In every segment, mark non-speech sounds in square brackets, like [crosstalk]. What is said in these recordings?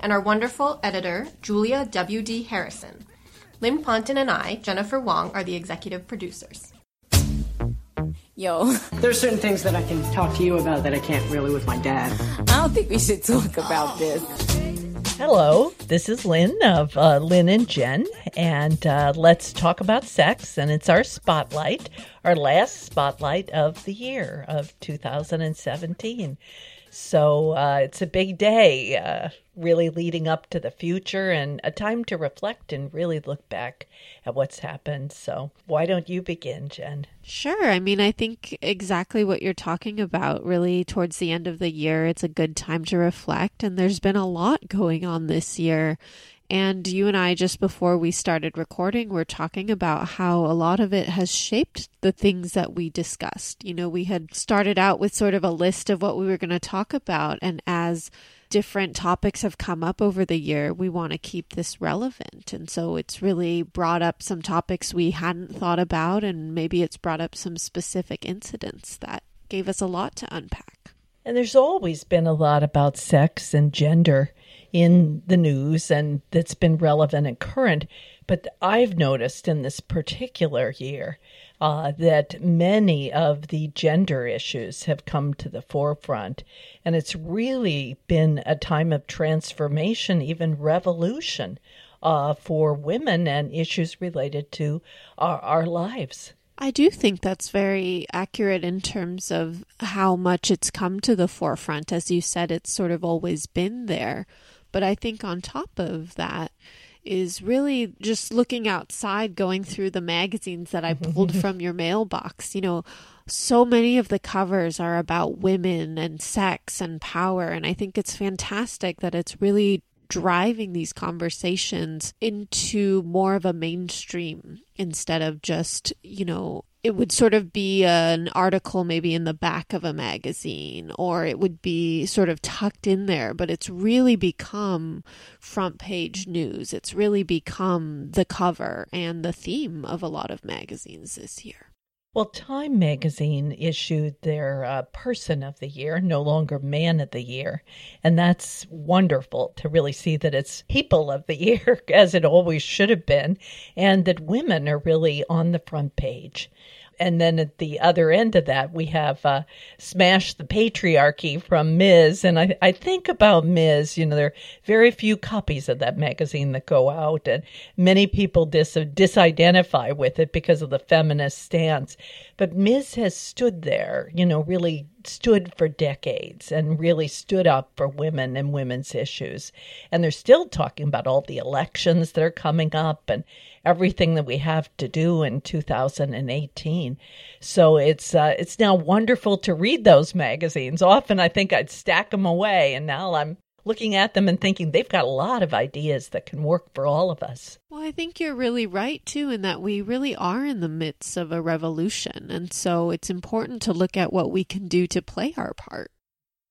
and our wonderful editor, Julia W.D. Harrison. Lynn Ponton and I, Jennifer Wong, are the executive producers. Yo, [laughs] There's certain things that I can talk to you about that I can't really with my dad. I don't think we should talk about this. Hello, this is Lynn of uh, Lynn and Jen, and uh, let's talk about sex. And it's our spotlight, our last spotlight of the year of 2017. So uh, it's a big day, uh, really leading up to the future and a time to reflect and really look back at what's happened. So why don't you begin, Jen? Sure. I mean, I think exactly what you're talking about. Really, towards the end of the year, it's a good time to reflect. And there's been a lot going on this year. And you and I, just before we started recording, were talking about how a lot of it has shaped the things that we discussed. You know, we had started out with sort of a list of what we were going to talk about. And as different topics have come up over the year, we want to keep this relevant. And so it's really brought up some topics we hadn't thought about, and maybe it's brought up some specific incidents that gave us a lot to unpack. And there's always been a lot about sex and gender in the news and that's been relevant and current. But I've noticed in this particular year uh, that many of the gender issues have come to the forefront. And it's really been a time of transformation, even revolution uh, for women and issues related to our, our lives. I do think that's very accurate in terms of how much it's come to the forefront. As you said, it's sort of always been there. But I think on top of that is really just looking outside, going through the magazines that I pulled [laughs] from your mailbox. You know, so many of the covers are about women and sex and power. And I think it's fantastic that it's really driving these conversations into more of a mainstream instead of just, you know, it would sort of be an article maybe in the back of a magazine or it would be sort of tucked in there, but it's really become front page news. It's really become the cover and the theme of a lot of magazines this year. Well, Time magazine issued their uh, Person of the Year, no longer Man of the Year. And that's wonderful to really see that it's People of the Year, [laughs] as it always should have been, and that women are really on the front page. And then at the other end of that, we have uh, Smash the Patriarchy from Ms. And I, I think about Ms., you know, there are very few copies of that magazine that go out, and many people dis- disidentify with it because of the feminist stance. But Ms. has stood there, you know, really stood for decades and really stood up for women and women's issues. And they're still talking about all the elections that are coming up and everything that we have to do in 2018. So it's uh, it's now wonderful to read those magazines. Often I think I'd stack them away, and now I'm looking at them and thinking they've got a lot of ideas that can work for all of us. Well, I think you're really right too, in that we really are in the midst of a revolution. And so it's important to look at what we can do to play our part.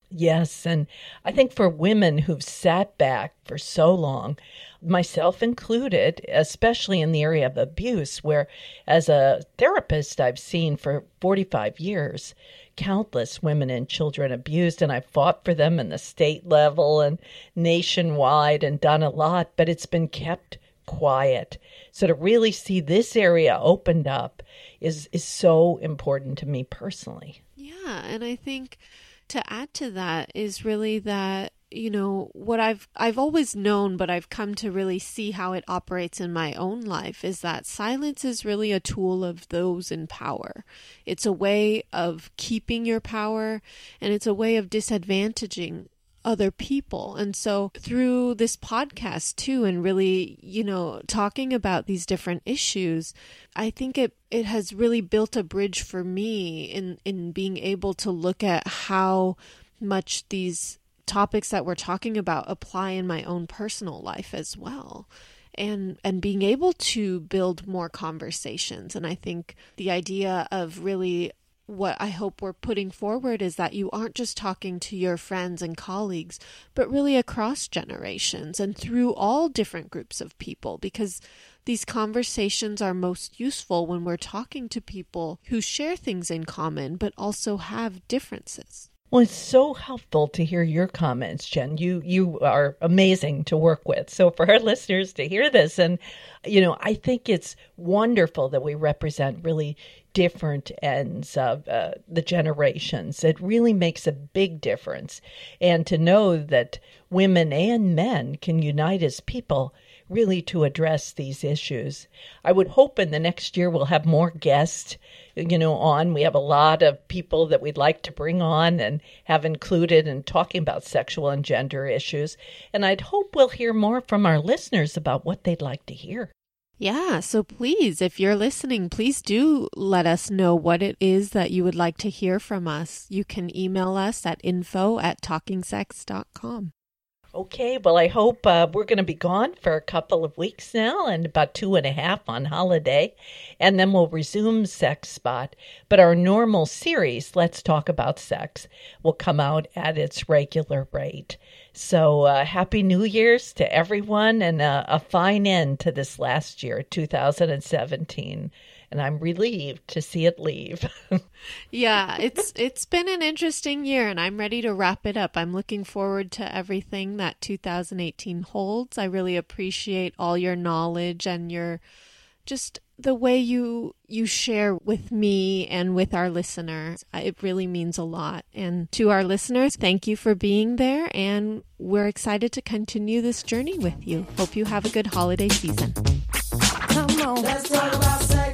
Yes, and I think for women who've sat back for so long, myself included, especially in the area of abuse, where as a therapist I've seen for 45 years, countless women and children abused, and I've fought for them in the state level and nationwide and done a lot, but it's been kept quiet. So to really see this area opened up is is so important to me personally. Yeah, and I think to add to that is really that you know what I've I've always known but I've come to really see how it operates in my own life is that silence is really a tool of those in power. It's a way of keeping your power and it's a way of disadvantaging other people. And so through this podcast too and really, you know, talking about these different issues, I think it it has really built a bridge for me in in being able to look at how much these topics that we're talking about apply in my own personal life as well. and and being able to build more conversations and i think the idea of really what I hope we're putting forward is that you aren't just talking to your friends and colleagues, but really across generations and through all different groups of people, because these conversations are most useful when we're talking to people who share things in common, but also have differences. Well, it's so helpful to hear your comments, Jen. You you are amazing to work with. So for our [laughs] listeners to hear this, and you know, I think it's wonderful that we represent really different ends of uh, the generations. It really makes a big difference, and to know that women and men can unite as people really to address these issues. I would hope in the next year we'll have more guests, you know, on. We have a lot of people that we'd like to bring on and have included in talking about sexual and gender issues. And I'd hope we'll hear more from our listeners about what they'd like to hear. Yeah, so please, if you're listening, please do let us know what it is that you would like to hear from us. You can email us at info at talkingsex.com. Okay, well, I hope uh, we're going to be gone for a couple of weeks now and about two and a half on holiday, and then we'll resume Sex Spot. But our normal series, Let's Talk About Sex, will come out at its regular rate. So, uh, Happy New Year's to everyone and uh, a fine end to this last year, 2017 and I'm relieved to see it leave. [laughs] yeah, it's it's been an interesting year and I'm ready to wrap it up. I'm looking forward to everything that 2018 holds. I really appreciate all your knowledge and your just the way you you share with me and with our listeners it really means a lot and to our listeners thank you for being there and we're excited to continue this journey with you hope you have a good holiday season Come on.